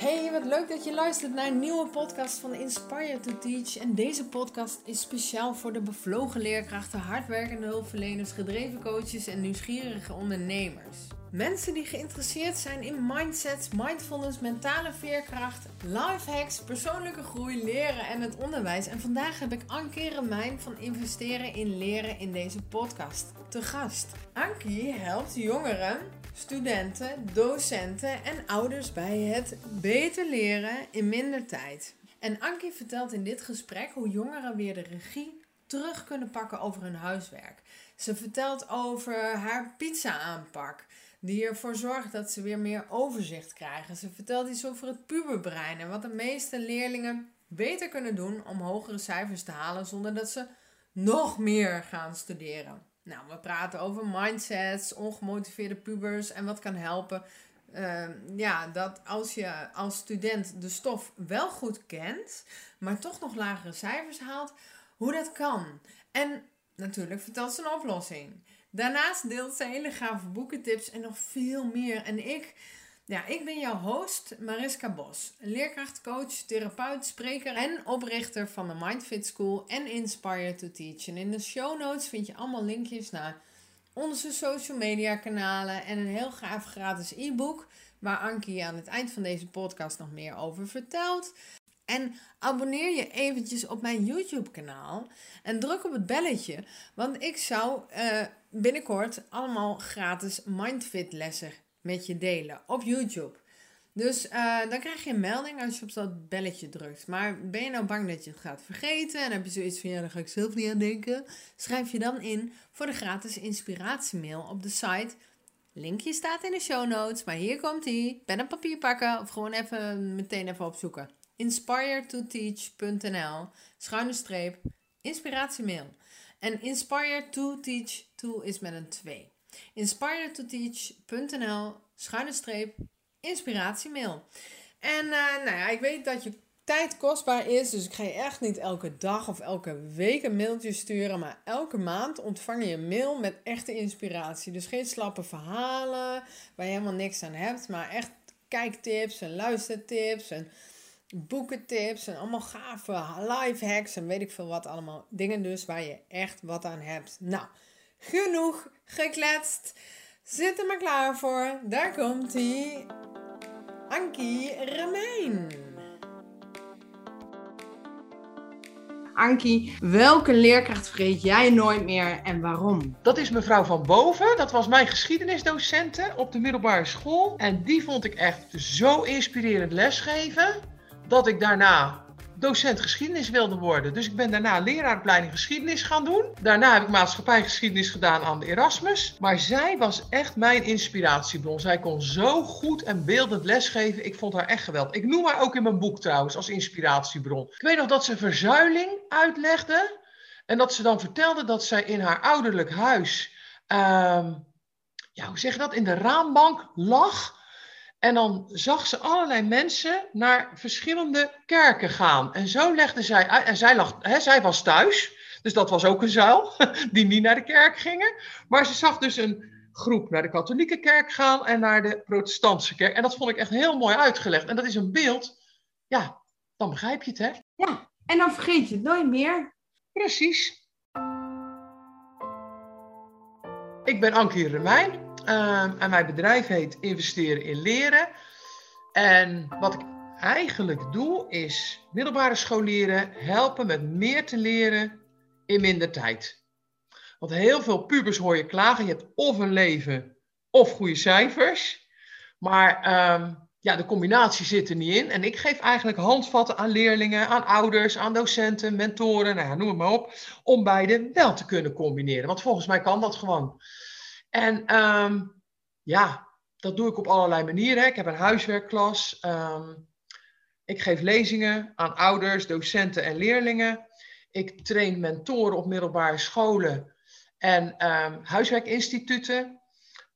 Hey, wat leuk dat je luistert naar een nieuwe podcast van Inspire to Teach. En deze podcast is speciaal voor de bevlogen leerkrachten, hardwerkende hulpverleners, gedreven coaches en nieuwsgierige ondernemers. Mensen die geïnteresseerd zijn in mindsets, mindfulness, mentale veerkracht, life hacks, persoonlijke groei, leren en het onderwijs. En vandaag heb ik Ankie Remijn van Investeren in Leren in deze podcast te gast. Ankie helpt jongeren studenten, docenten en ouders bij het beter leren in minder tijd. En Ankie vertelt in dit gesprek hoe jongeren weer de regie terug kunnen pakken over hun huiswerk. Ze vertelt over haar pizza-aanpak, die ervoor zorgt dat ze weer meer overzicht krijgen. Ze vertelt iets over het puberbrein en wat de meeste leerlingen beter kunnen doen om hogere cijfers te halen zonder dat ze nog meer gaan studeren. Nou, we praten over mindsets, ongemotiveerde pubers en wat kan helpen. Ehm, ja, dat als je als student de stof wel goed kent, maar toch nog lagere cijfers haalt, hoe dat kan. En natuurlijk vertelt ze een oplossing. Daarnaast deelt ze hele gave boekentips en nog veel meer. En ik ja, ik ben jouw host Mariska Bos, leerkrachtcoach, therapeut, spreker en oprichter van de Mindfit School en Inspire to Teach. En in de show notes vind je allemaal linkjes naar onze social media kanalen en een heel gaaf gratis e-book waar Ankie aan het eind van deze podcast nog meer over vertelt. En abonneer je eventjes op mijn YouTube kanaal en druk op het belletje, want ik zou uh, binnenkort allemaal gratis Mindfit lessen met je delen op YouTube. Dus uh, dan krijg je een melding als je op dat belletje drukt. Maar ben je nou bang dat je het gaat vergeten en heb je zoiets van ja, daar ga ik zelf niet aan denken? Schrijf je dan in voor de gratis inspiratiemail op de site. Linkje staat in de show notes, maar hier komt ie. Pen en papier pakken of gewoon even meteen even opzoeken. inspiretoteach.nl schuine streep inspiratiemail. En inspire to teach to is met een 2 inspiretoteach.nl schuine streep inspiratiemail. En uh, nou ja, ik weet dat je tijd kostbaar is, dus ik ga je echt niet elke dag of elke week een mailtje sturen, maar elke maand ontvang je een mail met echte inspiratie. Dus geen slappe verhalen waar je helemaal niks aan hebt, maar echt kijktips en luistertips en boekentips en allemaal gave life hacks en weet ik veel wat allemaal. Dingen dus waar je echt wat aan hebt. Nou, genoeg gekletst. Zit er maar klaar voor. Daar komt hij. Ankie Remijn. Ankie, welke leerkracht vergeet jij nooit meer en waarom? Dat is mevrouw van Boven. Dat was mijn geschiedenisdocenten op de middelbare school. En die vond ik echt zo inspirerend lesgeven. Dat ik daarna docent geschiedenis wilde worden. Dus ik ben daarna leraaropleiding geschiedenis gaan doen. Daarna heb ik maatschappijgeschiedenis gedaan aan de Erasmus. Maar zij was echt mijn inspiratiebron. Zij kon zo goed en beeldend lesgeven. Ik vond haar echt geweldig. Ik noem haar ook in mijn boek trouwens als inspiratiebron. Ik weet nog dat ze verzuiling uitlegde. En dat ze dan vertelde dat zij in haar ouderlijk huis... Uh, ja, hoe zeg je dat? In de raambank lag en dan zag ze allerlei mensen naar verschillende kerken gaan. En zo legde zij uit. En zij, lag, hè, zij was thuis. Dus dat was ook een zuil. Die niet naar de kerk gingen. Maar ze zag dus een groep naar de katholieke kerk gaan. En naar de protestantse kerk. En dat vond ik echt heel mooi uitgelegd. En dat is een beeld. Ja, dan begrijp je het, hè? Ja, en dan vergeet je het nooit meer. Precies. Ik ben Ankie Remijn. Ehm, en mijn bedrijf heet Investeren in Leren. En wat ik eigenlijk doe is middelbare scholieren helpen met meer te leren in minder tijd. Want heel veel pubers hoor je klagen. Je hebt of een leven of goede cijfers. Maar ehm, ja, de combinatie zit er niet in. En ik geef eigenlijk handvatten aan leerlingen, aan ouders, aan docenten, mentoren, nou ja, noem het maar op. Om beide wel te kunnen combineren. Want volgens mij kan dat gewoon. En um, ja, dat doe ik op allerlei manieren. Ik heb een huiswerkklas. Um, ik geef lezingen aan ouders, docenten en leerlingen. Ik train mentoren op middelbare scholen en um, huiswerkinstituten.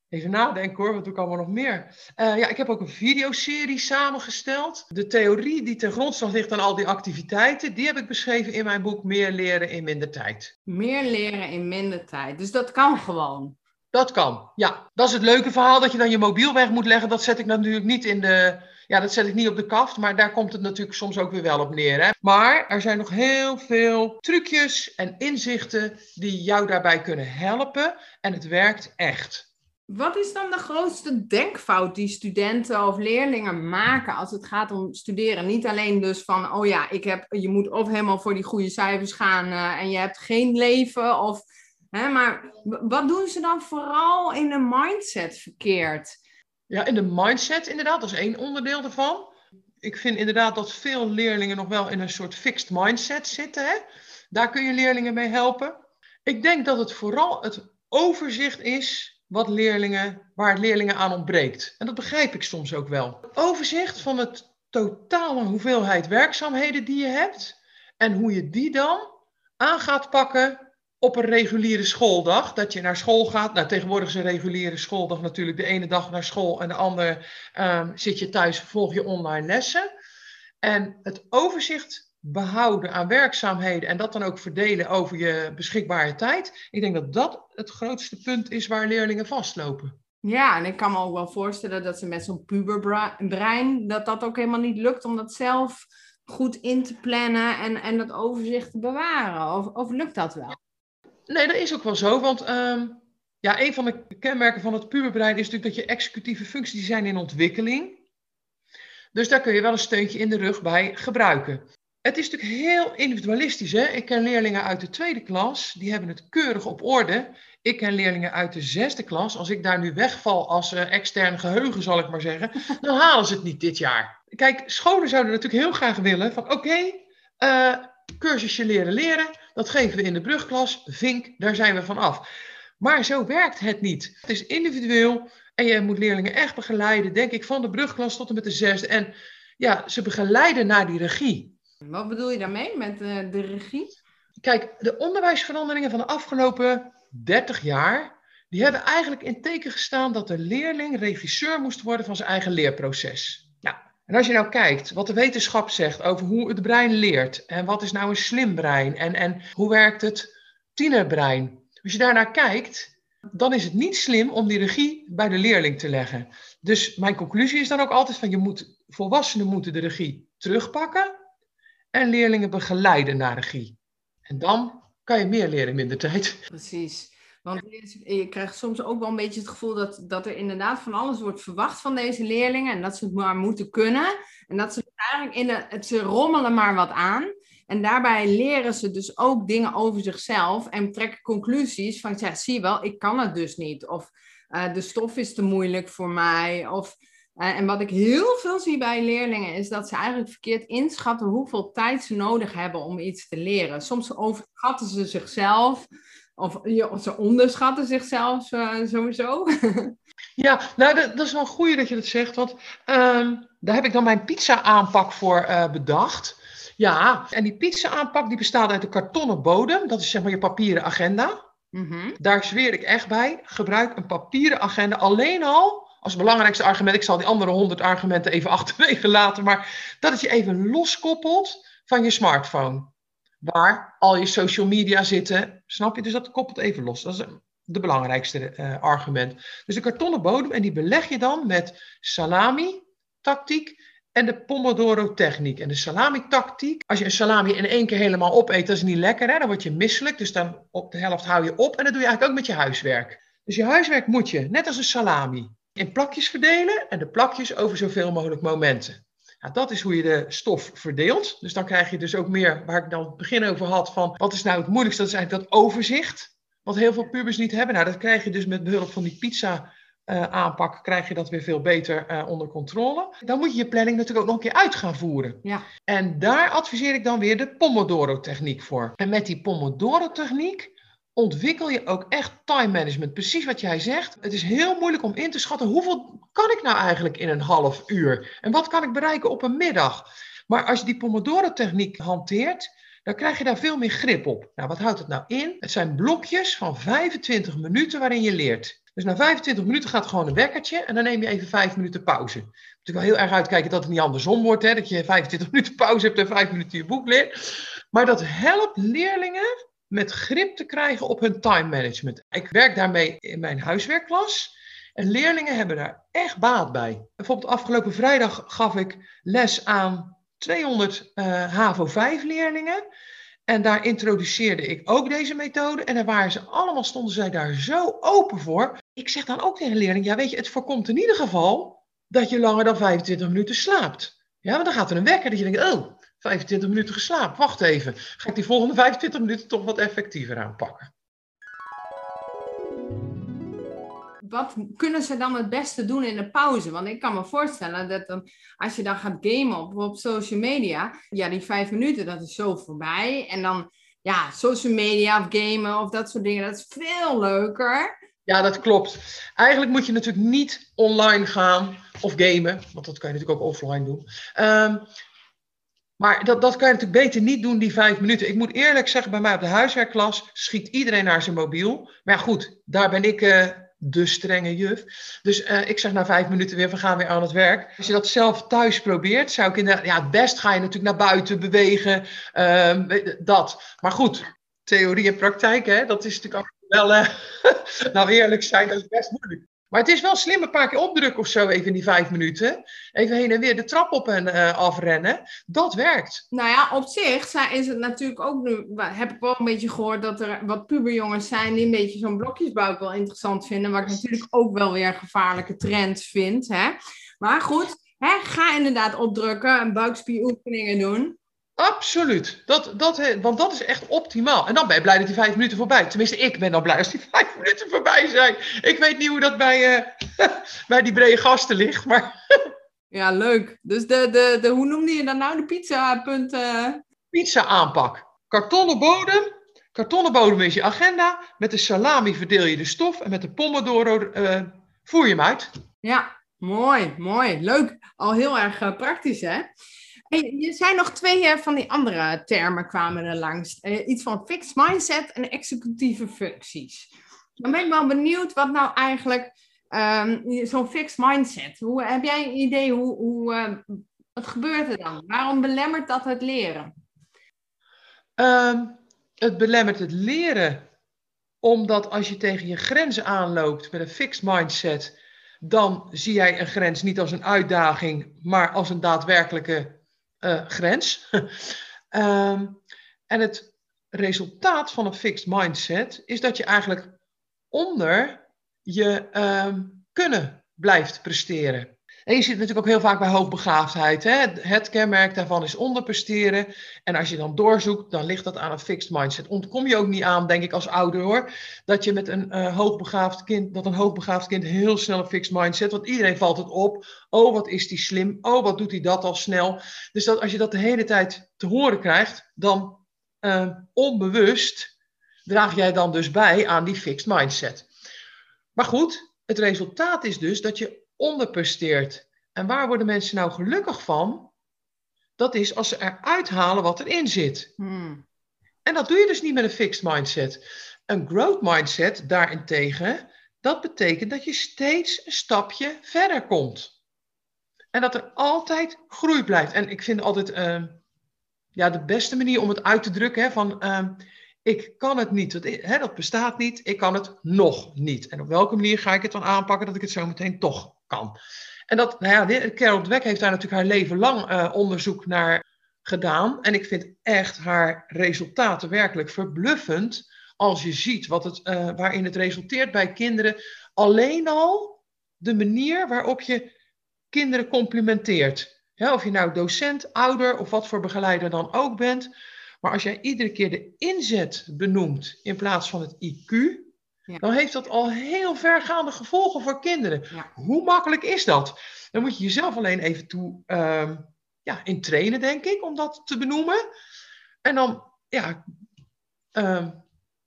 Even nadenken hoor, wat doe ik allemaal nog meer? Uh, ja, ik heb ook een videoserie samengesteld. De theorie die ten grondslag ligt aan al die activiteiten, die heb ik beschreven in mijn boek Meer leren in minder tijd. Meer leren in minder tijd. Dus dat kan gewoon. Dat kan, ja. Dat is het leuke verhaal, dat je dan je mobiel weg moet leggen. Dat zet ik natuurlijk niet in de, ja, dat zet ik niet op de kaft, maar daar komt het natuurlijk soms ook weer wel op neer. Hè? Maar er zijn nog heel veel trucjes en inzichten die jou daarbij kunnen helpen. En het werkt echt. Wat is dan de grootste denkfout die studenten of leerlingen maken als het gaat om studeren? Niet alleen dus van, oh ja, ik heb, je moet of helemaal voor die goede cijfers gaan uh, en je hebt geen leven. Of, hè, maar wat doen ze dan vooral in de mindset verkeerd? Ja, in de mindset inderdaad, dat is één onderdeel ervan. Ik vind inderdaad dat veel leerlingen nog wel in een soort fixed mindset zitten. Hè? Daar kun je leerlingen mee helpen. Ik denk dat het vooral het overzicht is wat leerlingen, waar leerlingen aan ontbreekt. En dat begrijp ik soms ook wel. Overzicht van het totale hoeveelheid werkzaamheden die je hebt en hoe je die dan aan gaat pakken op een reguliere schooldag. Dat je naar school gaat. Nou, tegenwoordig is een reguliere schooldag natuurlijk de ene dag naar school en de andere um, zit je thuis, volg je online lessen. En het overzicht behouden aan werkzaamheden en dat dan ook verdelen over je beschikbare tijd. Ik denk dat dat het grootste punt is waar leerlingen vastlopen. Ja, en ik kan me ook wel voorstellen dat ze met zo'n puberbrein, dat dat ook helemaal niet lukt om dat zelf goed in te plannen en, en dat overzicht te bewaren. Of, of lukt dat wel? Nee, dat is ook wel zo, want ehm, ja, een van de kenmerken van het puberbrein is natuurlijk dat je executieve functies zijn in ontwikkeling. Dus daar kun je wel een steuntje in de rug bij gebruiken. Het is natuurlijk heel individualistisch. Hè? Ik ken leerlingen uit de tweede klas, die hebben het keurig op orde. Ik ken leerlingen uit de zesde klas. Als ik daar nu wegval als uh, extern geheugen, zal ik maar zeggen, dan halen ze het niet dit jaar. Kijk, scholen zouden natuurlijk heel graag willen van oké, okay, uh, cursusje leren leren, dat geven we in de brugklas, vink, daar zijn we van af. Maar zo werkt het niet. Het is individueel en je moet leerlingen echt begeleiden, denk ik, van de brugklas tot en met de zesde. En ja, ze begeleiden naar die regie. Wat bedoel je daarmee met de, eh, de regie? Kijk, de onderwijsveranderingen van de afgelopen 30 jaar, die hebben eigenlijk in teken gestaan dat de leerling regisseur moest worden van zijn eigen leerproces. En als je nou kijkt wat de wetenschap zegt over hoe het brein leert en wat is nou een slim brein en, en hoe werkt het tienerbrein. Als je daarnaar kijkt, dan is het niet slim om die regie bij de leerling te leggen. Dus mijn conclusie is dan ook altijd van je moet, volwassenen moeten de regie terugpakken en leerlingen begeleiden naar regie. En dan kan je meer leren in minder tijd. Precies. Want je krijgt soms ook wel een beetje het gevoel dat, dat er inderdaad van alles wordt verwacht van deze leerlingen. En dat ze het maar moeten kunnen. En dat ze eigenlijk in de, ze rommelen maar wat aan. En daarbij leren ze dus ook dingen over zichzelf en trekken conclusies van, ja, zie je wel, ik kan het dus niet. Of uh, de stof is te moeilijk voor mij. Of uh, en wat ik heel veel zie bij leerlingen is dat ze eigenlijk verkeerd inschatten hoeveel tijd ze nodig hebben om iets te leren. Soms overschatten ze zichzelf of, of ze onderschatten zichzelf uh, sowieso. Ja, nou dat, dat, is wel goed dat je dat zegt, want uh, daar heb ik dan mijn pizza-aanpak voor uh, bedacht. Ja, en die pizza-aanpak die bestaat uit een kartonnen bodem, dat is zeg maar je papieren agenda. Mm -hmm. Daar zweer ik echt bij. Gebruik een papieren agenda alleen al als belangrijkste argument, ik zal die andere honderd argumenten even achterwege laten, maar dat het je even loskoppelt van je smartphone. Waar al je social media zitten, snap je? Dus dat koppelt even los. Dat is de belangrijkste uh, argument. Dus een kartonnen bodem en die beleg je dan met salami, tactiek en de Pomodoro techniek. En de salami tactiek, als je een salami in één keer helemaal opeet, dat is niet lekker, hè? dan word je misselijk. Dus dan op de helft hou je op en dat doe je eigenlijk ook met je huiswerk. Dus je huiswerk moet je, net als een salami, in plakjes verdelen en de plakjes over zoveel mogelijk momenten. Nou, dat is hoe je de stof verdeelt. Dus dan krijg je dus ook meer, waar ik dan het begin over had, van wat is nou het moeilijkste? Dat is eigenlijk dat overzicht, wat heel veel pubers niet hebben. Nou, dat krijg je dus met behulp van die pizza uh, aanpak, krijg je dat weer veel beter uh, onder controle. Dan moet je je planning natuurlijk ook nog een keer uit gaan voeren. Ja. En daar adviseer ik dan weer de Pomodoro-techniek voor. En met die Pomodoro-techniek ontwikkel je ook echt time management. Precies wat jij zegt. Het is heel moeilijk om in te schatten hoeveel kan ik nou eigenlijk in een half uur? En wat kan ik bereiken op een middag? Maar als je die Pomodoro-techniek hanteert, dan krijg je daar veel meer grip op. Nou, wat houdt het nou in? Het zijn blokjes van 25 minuten waarin je leert. Dus na 25 minuten gaat gewoon een wekkertje en dan neem je even 5 minuten pauze. Moet wel heel erg uitkijken dat het niet andersom wordt, hè? dat je 25 minuten pauze hebt en 5 minuten je boek leert. Maar dat helpt leerlingen met grip te krijgen op hun time management. Ik werk daarmee in mijn huiswerkklas. En leerlingen hebben daar echt baat bij. Bijvoorbeeld afgelopen vrijdag gaf ik les aan 200 uh, HAVO 5 leerlingen. En daar introduceerde ik ook deze methode. En daar waren ze allemaal, stonden zij daar zo open voor. Ik zeg dan ook tegen leerlingen, ja weet je, het voorkomt in ieder geval dat je langer dan 25 minuten slaapt. Ja, want dan gaat er een wekker dat je denkt, oh, 25 minuten geslapen. Wacht even, ga ik die volgende 25 minuten toch wat effectiever aanpakken. Wat kunnen ze dan het beste doen in de pauze? Want ik kan me voorstellen dat dan, als je dan gaat gamen op, op social media, ja, die vijf minuten, dat is zo voorbij. En dan, ja, social media of gamen of dat soort dingen, dat is veel leuker. Ja, dat klopt. Eigenlijk moet je natuurlijk niet online gaan of gamen, want dat kan je natuurlijk ook offline doen. Um, maar dat, dat kan je natuurlijk beter niet doen, die vijf minuten. Ik moet eerlijk zeggen, bij mij op de huiswerkklas schiet iedereen naar zijn mobiel. Maar ja, goed, daar ben ik uh, de strenge juf. Dus uh, ik zeg na vijf minuten weer, we gaan weer aan het werk. Als je dat zelf thuis probeert, zou ik inderdaad... Ja, het best ga je natuurlijk naar buiten bewegen, uh, dat. Maar goed, theorie en praktijk, hè, dat is natuurlijk wel... Uh, nou, eerlijk zijn, dat is best moeilijk. Maar het is wel slim een paar keer opdrukken of zo, even in die vijf minuten. Even heen en weer de trap op en uh, afrennen. Dat werkt. Nou ja, op zich is het natuurlijk ook nu. Heb ik wel een beetje gehoord dat er wat puberjongens zijn die een beetje zo'n blokjesbouw wel interessant vinden. Wat ik natuurlijk ook wel weer een gevaarlijke trend vind. Hè? Maar goed, hè, ga inderdaad opdrukken en buikspieroefeningen doen. Absoluut. Dat, dat, want dat is echt optimaal. En dan ben je blij dat die vijf minuten voorbij Tenminste, ik ben dan blij als die vijf minuten voorbij zijn. Ik weet niet hoe dat bij, uh, bij die brede gasten ligt, maar... ja, leuk. Dus de, de, de, hoe noemde je dan nou de pizza punten? Pizza aanpak. Kartonnen bodem. Kartonnen bodem is je agenda. Met de salami verdeel je de stof. En met de pomodoro uh, voer je hem uit. Ja, mooi, mooi. Leuk. Al heel erg praktisch, hè? Er zijn nog twee uh, van die andere termen kwamen er langs. Uh, iets van fixed mindset en executieve functies. Dan ben ik wel benieuwd wat nou eigenlijk um, zo'n fixed mindset. Hoe, heb jij een idee hoe, hoe wat gebeurt er dan? Waarom belemmert dat het leren? Um, het belemmert het leren omdat als je tegen je grenzen aanloopt met een fixed mindset, dan zie jij een grens niet als een uitdaging, maar als een daadwerkelijke uh, grens. um, en het resultaat van een fixed mindset is dat je eigenlijk onder je um, kunnen blijft presteren. En je ziet natuurlijk ook heel vaak bij hoogbegaafdheid. Hè? Het kenmerk daarvan is onderpresteren. En als je dan doorzoekt, dan ligt dat aan een fixed mindset. Ontkom je ook niet aan, denk ik, als ouder hoor. Dat je met een uh, hoogbegaafd kind, dat een hoogbegaafd kind heel snel een fixed mindset. Want iedereen valt het op. Oh, wat is die slim. Oh, wat doet hij dat al snel. Dus dat, als je dat de hele tijd te horen krijgt, dan uh, onbewust draag jij dan dus bij aan die fixed mindset. Maar goed, het resultaat is dus dat je onderpresteert. En waar worden mensen nou gelukkig van? Dat is als ze eruit halen wat erin zit. Hmm. En dat doe je dus niet met een fixed mindset. Een growth mindset daarentegen, dat betekent dat je steeds een stapje verder komt. En dat er altijd groei blijft. En ik vind altijd uh, ja, de beste manier om het uit te drukken hè, van uh, ik kan het niet, dat, hè, dat bestaat niet, ik kan het nog niet. En op welke manier ga ik het dan aanpakken dat ik het zo meteen toch kan. En dat, nou ja, Carol Dweck heeft daar natuurlijk haar leven lang uh, onderzoek naar gedaan. En ik vind echt haar resultaten werkelijk verbluffend. Als je ziet wat het, uh, waarin het resulteert bij kinderen. Alleen al de manier waarop je kinderen complimenteert. Of je nou docent, ouder of wat voor begeleider dan ook bent. Maar als jij iedere keer de inzet benoemt in plaats van het IQ, dan heeft dat al heel vergaande gevolgen voor kinderen. Hoe makkelijk is dat? Dan moet je jezelf alleen even toe uh, ja, in trainen, denk ik, om dat te benoemen. En dan ja, uh,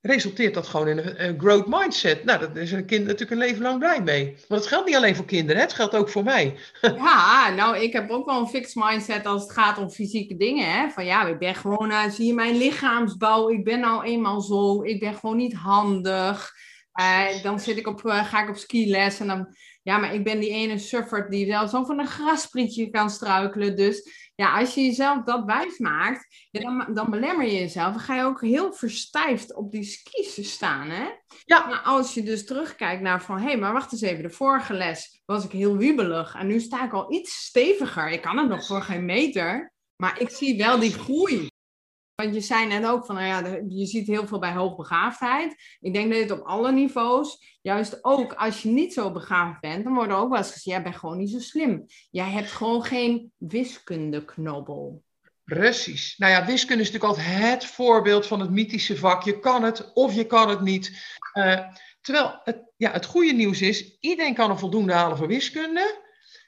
resulteert dat gewoon in een, growth mindset. Nou, daar is een kind natuurlijk een leven lang blij mee. Want het geldt niet alleen voor kinderen, het geldt ook voor mij. Ja, nou, ik heb ook wel een fixed mindset als het gaat om fysieke dingen. Hè? Van ja, ik ben gewoon, uh, zie je mijn lichaamsbouw, ik ben nou eenmaal zo, ik ben gewoon niet handig. Uh, dan zit ik op, uh, ga ik op skiles en dan ja, maar ik ben die ene suffert die zelfs over een grasprietje kan struikelen. Dus ja, als je jezelf dat wijs maakt, dan, dan belemmer je jezelf. Dan ga je ook heel verstijfd op die skis staan, hè? Ja. Maar als je dus terugkijkt naar van, hé, hey, maar wacht eens even, de vorige les was ik heel wiebelig. En nu sta ik al iets steviger. Ik kan het nog voor geen meter. Maar ik zie wel die groei. Want je zei net ook van, nou ja, je ziet heel veel bij hoogbegaafdheid. Ik denk dat het op alle niveaus, juist ook als je niet zo begaafd bent, dan wordt ook wel eens gezegd, jij bent gewoon niet zo slim. Jij hebt gewoon geen wiskundeknobbel. Precies. Nou ja, wiskunde is natuurlijk altijd het voorbeeld van het mythische vak. Je kan het of je kan het niet. Uh, terwijl het, ja, het goede nieuws is, iedereen kan een voldoende halen voor wiskunde.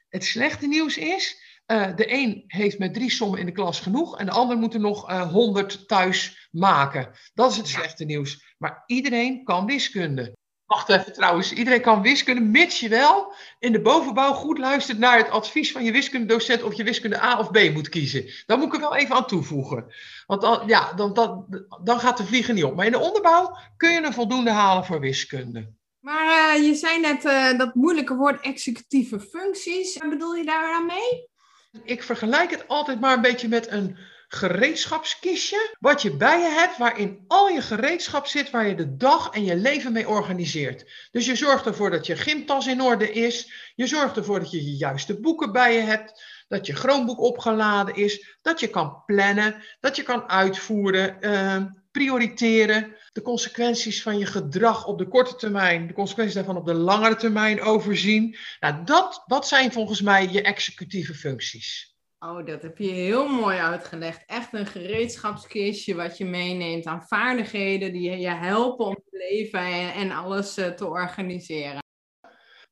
Het slechte nieuws is, uh, de een heeft met drie sommen in de klas genoeg en de ander moet er nog uh, 100 thuis maken. Dat is het slechte nieuws. Maar iedereen kan wiskunde. Wacht even trouwens, iedereen kan wiskunde, mits je wel in de bovenbouw goed luistert naar het advies van je wiskundedocent of je wiskunde A of B moet kiezen. Daar moet ik er wel even aan toevoegen. Want dan, ja, dan, dan, dan gaat de vliegen niet op. Maar in de onderbouw kun je een voldoende halen voor wiskunde. Maar uh, je zei net uh, dat moeilijke woord executieve functies. Wat bedoel je daar aan mee? Ik vergelijk het altijd maar een beetje met een gereedschapskistje. Wat je bij je hebt, waarin al je gereedschap zit, waar je de dag en je leven mee organiseert. Dus je zorgt ervoor dat je gymtas in orde is. Je zorgt ervoor dat je je juiste boeken bij je hebt. Dat je Chromebook opgeladen is. Dat je kan plannen. Dat je kan uitvoeren. Uh, prioriteren de consequenties van je gedrag op de korte termijn, de consequenties daarvan op de langere termijn overzien. Nou, dat, dat zijn volgens mij je executieve functies. Oh, dat heb je heel mooi uitgelegd. Echt een gereedschapskistje wat je meeneemt aan vaardigheden die je helpen om te leven en, alles eh, te organiseren.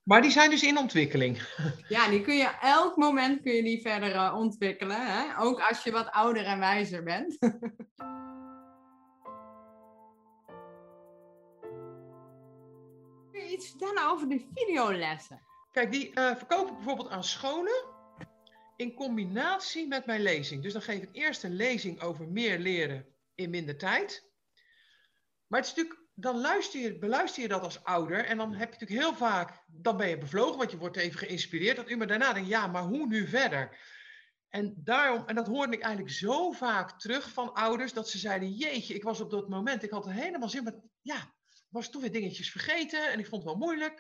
Maar die zijn dus in ontwikkeling. Ja, die kun je elk moment kun je die verder uh, ontwikkelen. Hè? Ook als je wat ouder en wijzer bent. iets vertellen over de videolessen? Kijk, die uh, verkoop ik bijvoorbeeld aan scholen in combinatie met mijn lezing. Dus dan geef ik eerst een lezing over meer leren in minder tijd. Maar het is natuurlijk, dan luister je, beluister je dat als ouder en dan heb je natuurlijk heel vaak, dan ben je bevlogen, want je wordt even geïnspireerd. Dat u maar daarna denkt, ja, maar hoe nu verder? En daarom, en dat hoorde ik eigenlijk zo vaak terug van ouders, dat ze zeiden, jeetje, ik was op dat moment, ik had er helemaal zin, maar ja, was toen weer dingetjes vergeten en ik vond het wel moeilijk.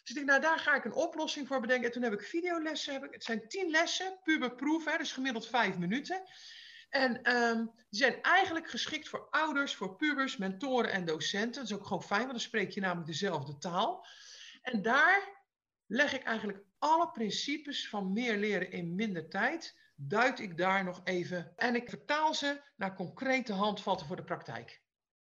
Dus ik denk, nou daar ga ik een oplossing voor bedenken. En toen heb ik videolessen. Heb ik, het zijn tien lessen, puberproef, hè, dus gemiddeld vijf minuten. En um, die zijn eigenlijk geschikt voor ouders, voor pubers, mentoren en docenten. Dat is ook gewoon fijn, want dan spreek je namelijk dezelfde taal. En daar leg ik eigenlijk alle principes van meer leren in minder tijd, duid ik daar nog even. En ik vertaal ze naar concrete handvatten voor de praktijk.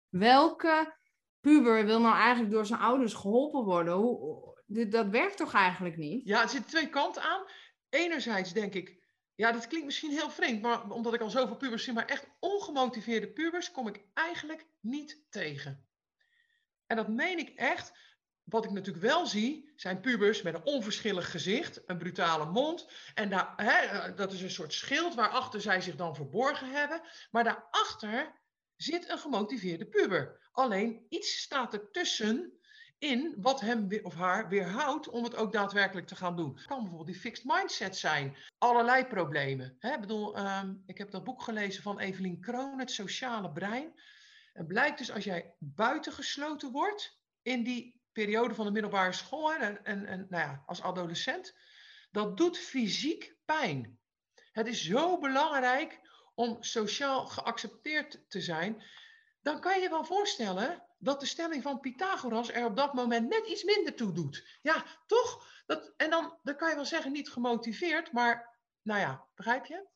Welke puber wil nou eigenlijk door zijn ouders geholpen worden. Hoe, dat werkt toch eigenlijk niet? Ja, er zitten twee kanten aan. Enerzijds denk ik, ja, dat klinkt misschien heel vreemd, maar omdat ik al zoveel pubers zie, maar echt ongemotiveerde pubers kom ik eigenlijk niet tegen. En dat meen ik echt. Wat ik natuurlijk wel zie, zijn pubers met een onverschillig gezicht, een brutale mond. En daar, hè, dat is een soort schild waarachter zij zich dan verborgen hebben. Maar daarachter zit een gemotiveerde puber. Alleen iets staat ertussen in wat hem of haar weerhoudt om het ook daadwerkelijk te gaan doen. Het kan bijvoorbeeld die fixed mindset zijn. Allerlei problemen. Hè? Ik, bedoel, ehm, ik heb dat boek gelezen van Evelien Kroon, Het Sociale Brein. Het blijkt dus als jij buitengesloten wordt in die periode van de middelbare school en, en, nou ja, als adolescent, dat doet fysiek pijn. Het is zo belangrijk om sociaal geaccepteerd te zijn, dan kan je je wel voorstellen dat de stelling van Pythagoras er op dat moment net iets minder toe doet. Ja, toch? Dat, en dan, dan kan je wel zeggen niet gemotiveerd, maar nou ja, begrijp je?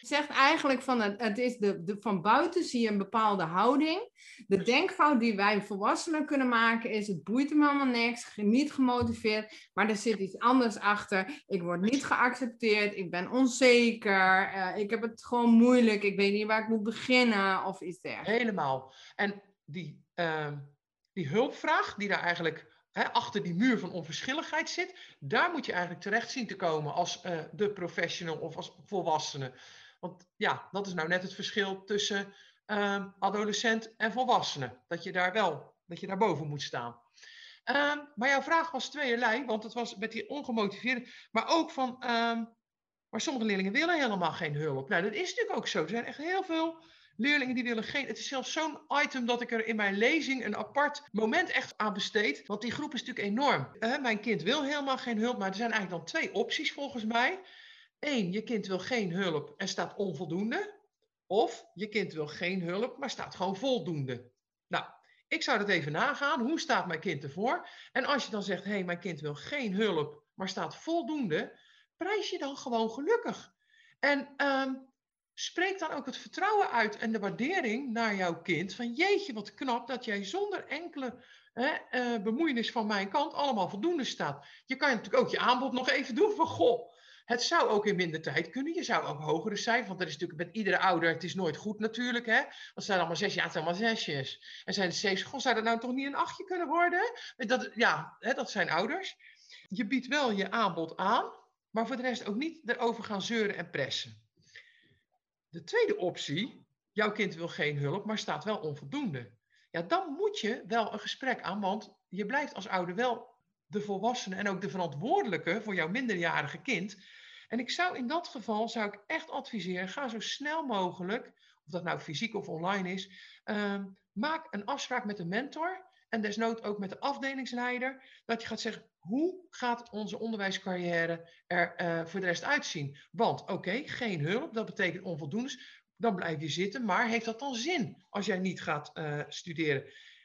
Je zegt eigenlijk van het, het is de, de, van buiten zie je een bepaalde houding. De denkfout die wij volwassenen kunnen maken is: het boeit hem allemaal niks, niet gemotiveerd, maar er zit iets anders achter. Ik word niet geaccepteerd, ik ben onzeker, uh, ik heb het gewoon moeilijk, ik weet niet waar ik moet beginnen of iets dergelijks. Helemaal. En die, uh, die hulpvraag, die daar eigenlijk achter die muur van onverschilligheid zit, daar moet je eigenlijk terecht zien te komen als uh, de professional of als volwassene. Want ja, dat is nou net het verschil tussen uh, adolescent en volwassene. Dat je daar wel, dat je daar boven moet staan. Ehm, maar jouw vraag was tweeërlei, want het was met die ongemotiveerde, maar ook van, ehm, maar sommige leerlingen willen helemaal geen hulp. Nou, dat is natuurlijk ook zo. Er zijn echt heel veel leerlingen die willen geen. Het is zelfs zo'n item dat ik er in mijn lezing een apart moment echt aan besteed. Want die groep is natuurlijk enorm. mijn kind wil helemaal geen hulp, maar er zijn eigenlijk dan twee opties volgens mij. Eén, je kind wil geen hulp en staat onvoldoende. Of je kind wil geen hulp, maar staat gewoon voldoende. Nou, ik zou dat even nagaan. Hoe staat mijn kind ervoor? En als je dan zegt, hé, hey, mijn kind wil geen hulp, maar staat voldoende, prijs je dan gewoon gelukkig. En um, spreek dan ook het vertrouwen uit en de waardering naar jouw kind. Van jeetje, wat knap dat jij zonder enkele hè, uh, bemoeienis van mijn kant allemaal voldoende staat. Je kan natuurlijk ook je aanbod nog even doen van goh. Het zou ook in minder tijd kunnen. Je zou ook hogere cijfers, want dat is natuurlijk met iedere ouder, het is nooit goed natuurlijk. Hè? Want zijn allemaal zes jaar, het zijn allemaal zesjes. En zijn de zeven, goh, zou dat nou toch niet een achtje kunnen worden? Dat, ja, hè, dat zijn ouders. Je biedt wel je aanbod aan, maar voor de rest ook niet erover gaan zeuren en pressen. De tweede optie, jouw kind wil geen hulp, maar staat wel onvoldoende. Ja, dan moet je wel een gesprek aan, want je blijft als ouder wel de volwassene en ook de verantwoordelijke voor jouw minderjarige kind. En ik zou in dat geval zou ik echt adviseren, ga zo snel mogelijk, of dat nou fysiek of online is, uh, maak een afspraak met een mentor en desnoods ook met de afdelingsleider, dat je gaat zeggen, hoe gaat onze onderwijscarrière er uh, voor de rest uitzien? Want oké, geen hulp, dat betekent onvoldoende, dan blijf je zitten, maar heeft dat dan zin als jij niet gaat uh, studeren?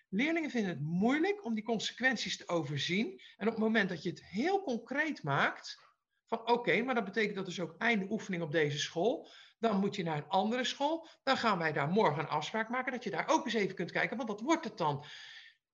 Leerlingen vinden het moeilijk om die consequenties te overzien. En op het moment dat je het heel concreet maakt, van oké, maar dat betekent dat dus ook einde oefening op deze school. Dan moet je naar een andere school. Dan gaan wij daar morgen een afspraak maken, dat je daar ook eens even kunt kijken, want dat wordt het dan.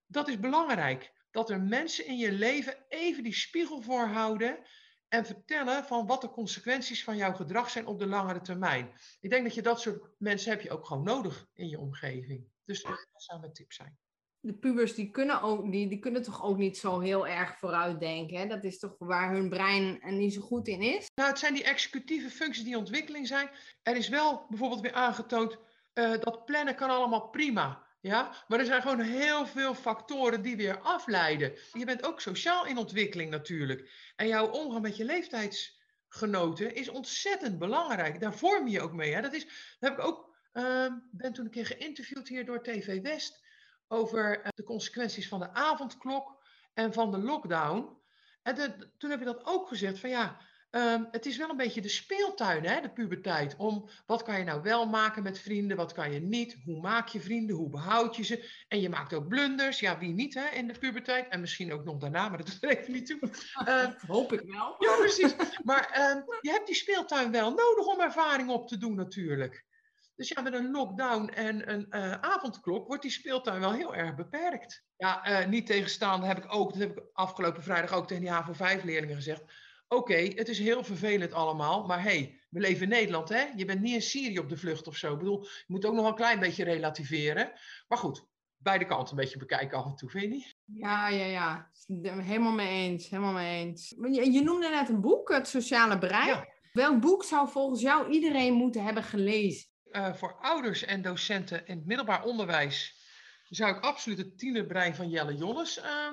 Dat is belangrijk. Dat er mensen in je leven even die spiegel voorhouden en vertellen van wat de consequenties van jouw gedrag zijn op de langere termijn. Ik denk dat je dat soort mensen heb je ook gewoon nodig in je omgeving. Dus dat zou mijn tip zijn de pubers die kunnen, ook, die, die kunnen toch ook niet zo heel erg vooruitdenken. Hè? Dat is toch waar hun brein niet zo goed in is. Nou, het zijn die executieve functies die ontwikkeling zijn. Er is wel bijvoorbeeld weer aangetoond uh, dat plannen kan allemaal prima. Ja, maar er zijn gewoon heel veel factoren die weer afleiden. Je bent ook sociaal in ontwikkeling natuurlijk. En jouw omgang met je leeftijdsgenoten is ontzettend belangrijk. Daar vorm je ook mee. Hè? Dat is, dat heb ik ook, uh, ben toen een keer geïnterviewd hier door TV West over eh, de consequenties van de avondklok en van de lockdown. En de, toen heb je dat ook gezegd van ja, um, het is wel een beetje de speeltuin, hè, de puberteit. Om wat kan je nou wel maken met vrienden, wat kan je niet, hoe maak je vrienden, hoe behoud je ze. En je maakt ook blunders, ja wie niet hè, in de puberteit. En misschien ook nog daarna, maar dat doet er even niet toe. Uh, Hoop ik wel. Ja, precies. Maar um, je hebt die speeltuin wel nodig om ervaring op te doen natuurlijk. Dus ja, met een lockdown en een uh, avondklok wordt die speeltuin wel heel erg beperkt. Ja, uh, niet tegenstaande heb ik ook, dat heb ik afgelopen vrijdag ook tegen die HAVO 5 leerlingen gezegd. Oké, okay, het is heel vervelend allemaal, maar hey, we leven in Nederland, hè? Je bent niet in Syrië op de vlucht of zo. Ik bedoel, je moet ook nog een klein beetje relativeren. Maar goed, beide kanten een beetje bekijken af en toe, vind je niet? Ja, ja, ja. Helemaal mee eens, helemaal mee eens. Je, je noemde net een boek, Het Sociale Brein. Ja. Welk boek zou volgens jou iedereen moeten hebben gelezen? Uh, voor ouders en docenten in het middelbaar onderwijs zou ik absoluut het tienerbrein van Jelle Jolles uh,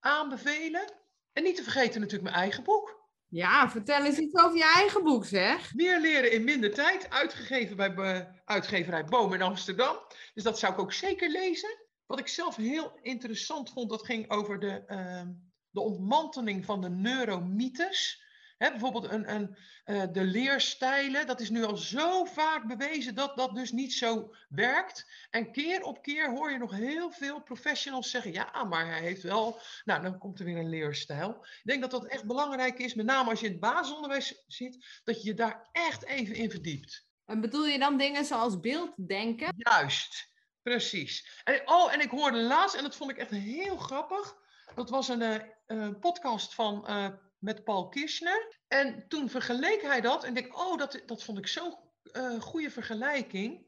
aanbevelen. En niet te vergeten natuurlijk mijn eigen boek. Ja, vertel eens iets over je eigen boek, zeg. Meer leren in minder tijd, uitgegeven bij uh, uitgeverij Boom in Amsterdam. Dus dat zou ik ook zeker lezen. Wat ik zelf heel interessant vond, dat ging over de, ehm, de ontmanteling van de neuromythes bijvoorbeeld een, een, uh, de leerstijlen, dat is nu al zo vaak bewezen dat dat dus niet zo werkt. En keer op keer hoor je nog heel veel professionals zeggen, ja, maar hij heeft wel, nou, dan komt er weer een leerstijl. Ik denk dat dat echt belangrijk is, met name als je in het basisonderwijs zit, dat je je daar echt even in verdiept. En bedoel je dan dingen zoals beelddenken? Juist, precies. En, oh, en ik hoorde laatst, en dat vond ik echt heel grappig, dat was een uh, podcast van... Uh, met Paul Kirchner. En toen vergeleek hij dat en ik, oh, dat, dat vond ik zo'n uh, goede vergelijking.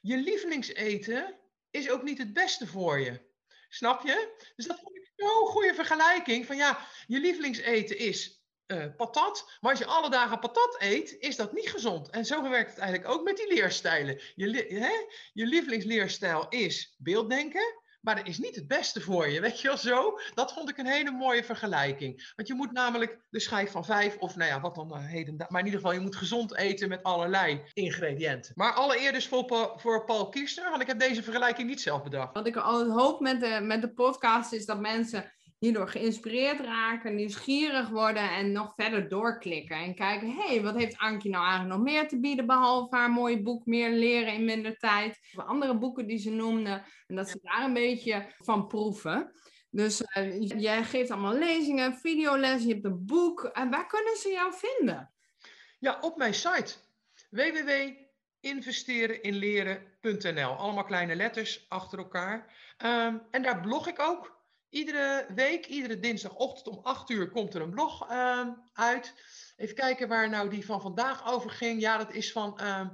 Je lievelingseten is ook niet het beste voor je. Snap je? Dus dat vond ik zo'n goede vergelijking. Van ja, je lievelingseten is uh, patat. Maar als je alle dagen patat eet, is dat niet gezond. En zo werkt het eigenlijk ook met die leerstijlen. Je, hè? je lievelingsleerstijl is beelddenken. Maar dat is niet het beste voor je. Weet je wel zo? Dat vond ik een hele mooie vergelijking. Want je moet namelijk de schijf van vijf, of nou ja, wat dan uh, heden. Maar in ieder geval, je moet gezond eten met allerlei ingrediënten. Maar allereerst voor, Paul, voor Paul Kiester, want ik heb deze vergelijking niet zelf bedacht. Wat ik al hoop met de, met de podcast is dat mensen hierdoor geïnspireerd raken, nieuwsgierig worden en nog verder doorklikken. En kijken, hé, hey, wat heeft Ankie nou eigenlijk nog meer te bieden, behalve haar mooie boek Meer leren in minder tijd. Andere boeken die ze noemde. En dat ze daar een beetje van proeven. Dus uh, jij geeft allemaal lezingen, videoles, je hebt een boek. En waar kunnen ze jou vinden? Ja, op mijn site www.investereninleren.nl. Allemaal kleine letters achter elkaar. Um, en daar blog ik ook. Iedere week, iedere dinsdagochtend om 8 uur komt er een blog uh, uit. Even kijken waar nou die van vandaag over ging. Ja, dat is van uh,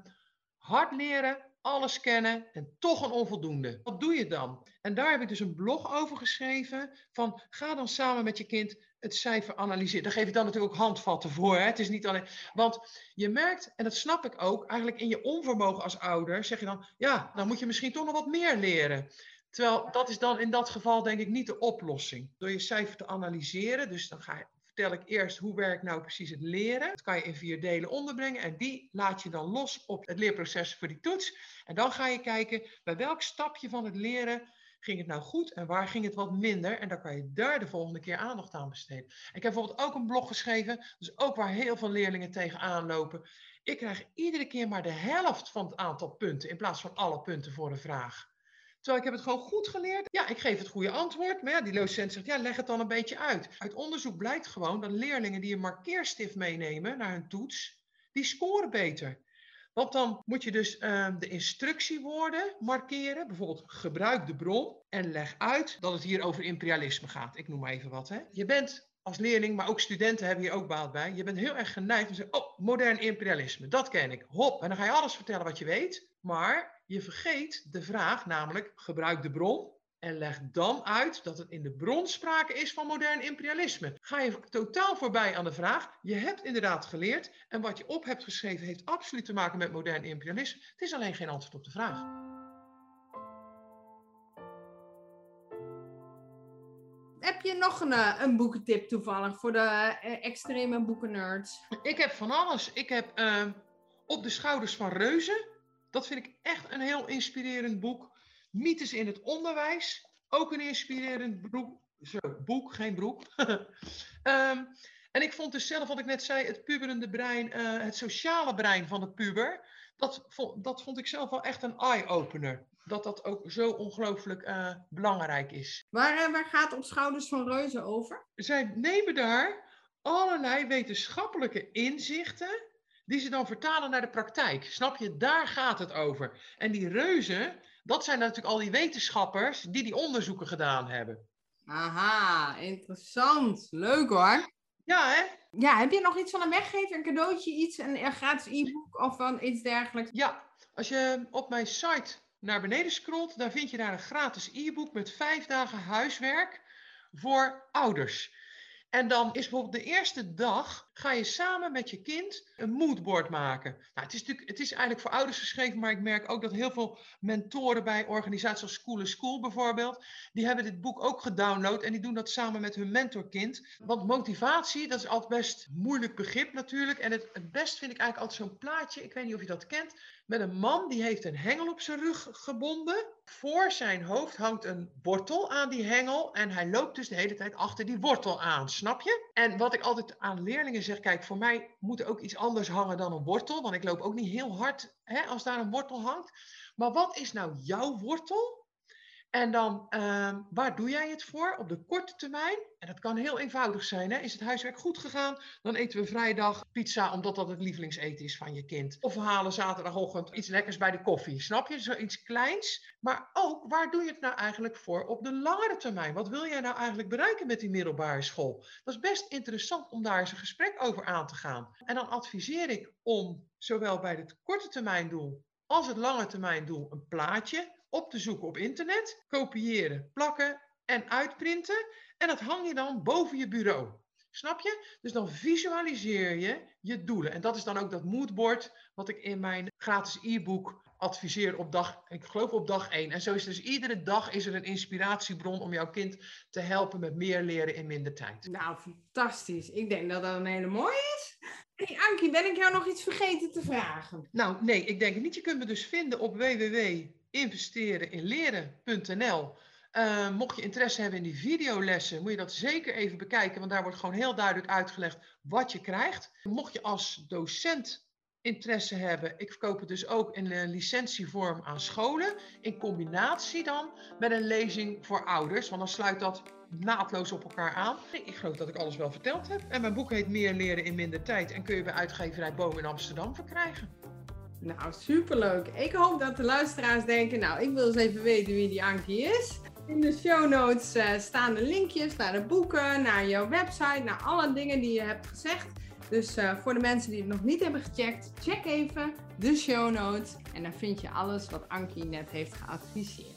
hard leren, alles kennen en toch een onvoldoende. Wat doe je dan? En daar heb ik dus een blog over geschreven van ga dan samen met je kind het cijfer analyseren. Daar geef ik dan natuurlijk ook handvatten voor. Hè? Het is niet alleen. Want je merkt, en dat snap ik ook, eigenlijk in je onvermogen als ouder zeg je dan, ja, dan moet je misschien toch nog wat meer leren. Terwijl dat is dan in dat geval denk ik niet de oplossing. Door je cijfer te analyseren, dus dan ga vertel ik eerst hoe werkt nou precies het leren. Dat kan je in vier delen onderbrengen en die laat je dan los op het leerproces voor die toets. En dan ga je kijken bij welk stapje van het leren ging het nou goed en waar ging het wat minder. En dan kan je daar de volgende keer aandacht aan besteden. Ik heb bijvoorbeeld ook een blog geschreven, dus ook waar heel veel leerlingen tegenaan lopen. Ik krijg iedere keer maar de helft van het aantal punten in plaats van alle punten voor een vraag. Terwijl ik heb het gewoon goed geleerd. Ja, ik geef het goede antwoord. Maar ja, die docent zegt, ja, leg het dan een beetje uit. Uit onderzoek blijkt gewoon dat leerlingen die een markeerstift meenemen naar hun toets, die scoren beter. Want dan moet je dus uh, de instructiewoorden markeren. Bijvoorbeeld gebruik de bron en leg uit dat het hier over imperialisme gaat. Ik noem maar even wat. Hè. Je bent als leerling, maar ook studenten hebben hier ook baat bij. Je bent heel erg geneigd om te zeggen, oh, modern imperialisme, dat ken ik. Hop, en dan ga je alles vertellen wat je weet. Maar je vergeet de vraag, namelijk gebruik de bron en leg dan uit dat het in de bron sprake is van modern imperialisme. Ga je totaal voorbij aan de vraag, je hebt inderdaad geleerd en wat je op hebt geschreven heeft absoluut te maken met modern imperialisme. Het is alleen geen antwoord op de vraag. Heb je nog een, eh, een boekentip toevallig voor de uh, extreme boekennerds? Ik heb van alles. Ik heb uh, Op de schouders van reuzen dat vind ik echt een heel inspirerend boek. Mythes in het onderwijs. Ook een inspirerend boek. Zo, boek, geen broek. um, en ik vond dus zelf, wat ik net zei, het puberende brein, uh, het sociale brein van het puber. Dat, dat vond ik zelf wel echt een eye-opener. Dat dat ook zo ongelooflijk uh, belangrijk is. Waar, uh, waar gaat Op Schouders van Reuzen over? Zij nemen daar allerlei wetenschappelijke inzichten die ze dan vertalen naar de praktijk. Snap je? Daar gaat het over. En die reuzen, dat zijn natuurlijk al die wetenschappers die die onderzoeken gedaan hebben. Aha, interessant. Leuk hoor. Ja, hè? Ja, heb je nog iets van een weggever, een cadeautje, iets, een gratis e-book of van iets dergelijks? Ja, als je op mijn site naar beneden scrolt, dan vind je daar een gratis e-book met vijf dagen huiswerk voor ouders. En dan is bijvoorbeeld de eerste dag, ga je samen met je kind een moodboard maken. Nou, het, is natuurlijk, het is eigenlijk voor ouders geschreven, maar ik merk ook dat heel veel mentoren bij organisaties als School School bijvoorbeeld, die hebben dit boek ook gedownload en die doen dat samen met hun mentorkind. Want motivatie, dat is altijd best moeilijk begrip natuurlijk. En het, het best vind ik eigenlijk altijd zo'n plaatje, ik weet niet of je dat kent, met een man die heeft een hengel op zijn rug gebonden. Voor zijn hoofd hangt een wortel aan die hengel en hij loopt dus de hele tijd achter die wortel aan, snap je? En wat ik altijd aan leerlingen zeg, kijk, voor mij moet er ook iets anders hangen dan een wortel, want ik loop ook niet heel hard hè, als daar een wortel hangt. Maar wat is nou jouw wortel? En dan, uh, waar doe jij het voor op de korte termijn? En dat kan heel eenvoudig zijn. Hè? Is het huiswerk goed gegaan? Dan eten we vrijdag pizza, omdat dat het lievelingseten is van je kind. Of we halen zaterdagochtend iets lekkers bij de koffie. Snap je? Zoiets kleins. Maar ook, waar doe je het nou eigenlijk voor op de langere termijn? Wat wil jij nou eigenlijk bereiken met die middelbare school? Dat is best interessant om daar eens een gesprek over aan te gaan. En dan adviseer ik om zowel bij het korte termijn doel als het lange termijn doel een plaatje op te zoeken op internet, kopiëren, plakken en uitprinten. En dat hang je dan boven je bureau. Snap je? Dus dan visualiseer je je doelen. En dat is dan ook dat moodboard wat ik in mijn gratis e-book adviseer op dag, ik geloof op dag 1. En zo is dus iedere dag is er een inspiratiebron om jouw kind te helpen met meer leren in minder tijd. Nou, fantastisch. Ik denk dat dat een hele mooie is. Hey Ankie, ben ik jou nog iets vergeten te vragen? Nou, nee, ik denk niet. Je kunt me dus vinden op www.investereninleren.nl. Uh, mocht je interesse hebben in die videolessen, moet je dat zeker even bekijken, want daar wordt gewoon heel duidelijk uitgelegd wat je krijgt. Mocht je als docent interesse hebben, ik verkoop het dus ook in een licentievorm aan scholen, in combinatie dan met een lezing voor ouders, want dan sluit dat naadloos op elkaar aan. Ik geloof dat ik alles wel verteld heb. En mijn boek heet Meer leren in minder tijd en kun je bij uitgeverij Boom in Amsterdam verkrijgen. Nou, superleuk. Ik hoop dat de luisteraars denken, nou, ik wil eens even weten wie die Ankie is. In de show notes uh, staan de linkjes naar de boeken, naar jouw website, naar alle dingen die je hebt gezegd. Dus uh, voor de mensen die het nog niet hebben gecheckt, check even de show notes. En dan vind je alles wat Ankie net heeft geadviseerd.